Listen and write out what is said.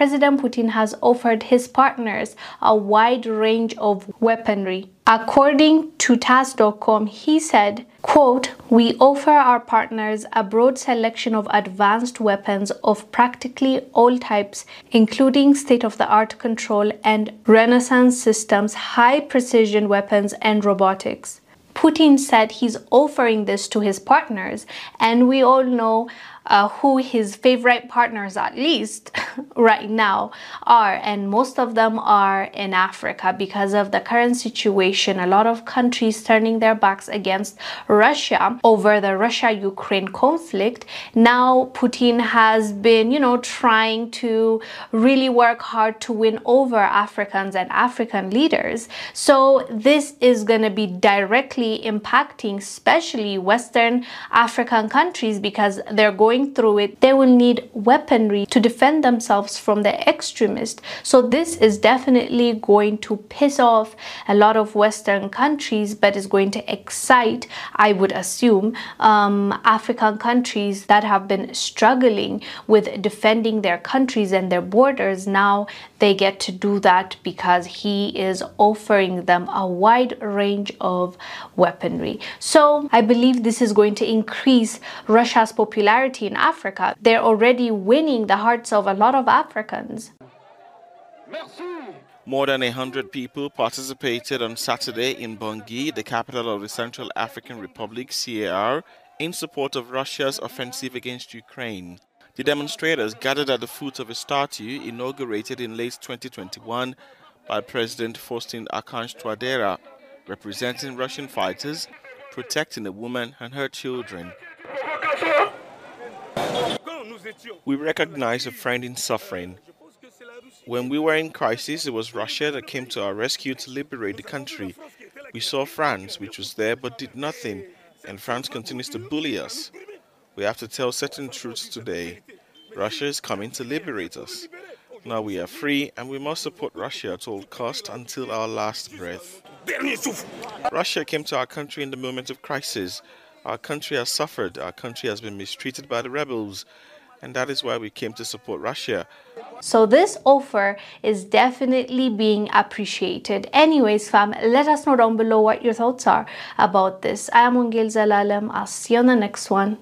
President Putin has offered his partners a wide range of weaponry. According to TASS.com, he said, quote, We offer our partners a broad selection of advanced weapons of practically all types, including state-of-the-art control and reconnaissance systems, high-precision weapons, and robotics. Putin said he's offering this to his partners, and we all know uh, who his favorite partners, at least right now, are. And most of them are in Africa because of the current situation. A lot of countries turning their backs against Russia over the Russia Ukraine conflict. Now, Putin has been, you know, trying to really work hard to win over Africans and African leaders. So, this is going to be directly impacting, especially Western African countries, because they're going through it, they will need weaponry to defend themselves from the extremists. So this is definitely going to piss off a lot of Western countries, but is going to excite, I would assume, um, African countries that have been struggling with defending their countries and their borders. Now they get to do that because he is offering them a wide range of weaponry. So I believe this is going to increase Russia's popularity in Africa. They're already winning the hearts of a lot of Africans. More than 100 people participated on Saturday in Bangui, the capital of the Central African Republic, CAR, in support of Russia's offensive against Ukraine. The demonstrators gathered at the foot of a statue inaugurated in late 2021 by President Faustin Archange Touadera, representing Russian fighters protecting a woman and her children. We recognize a friend in suffering. When we were in crisis, it was Russia that came to our rescue to liberate the country. We saw France, which was there but did nothing, and France continues to bully us. We have to tell certain truths today. Russia is coming to liberate us. Now we are free and we must support Russia at all cost until our last breath. Russia came to our country in the moment of crisis. Our country has suffered. Our country has been mistreated by the rebels. And that is why we came to support Russia. So this offer is definitely being appreciated. Anyways, fam, let us know down below what your thoughts are about this. I am Wongel Zelalem. I'll see you on the next one.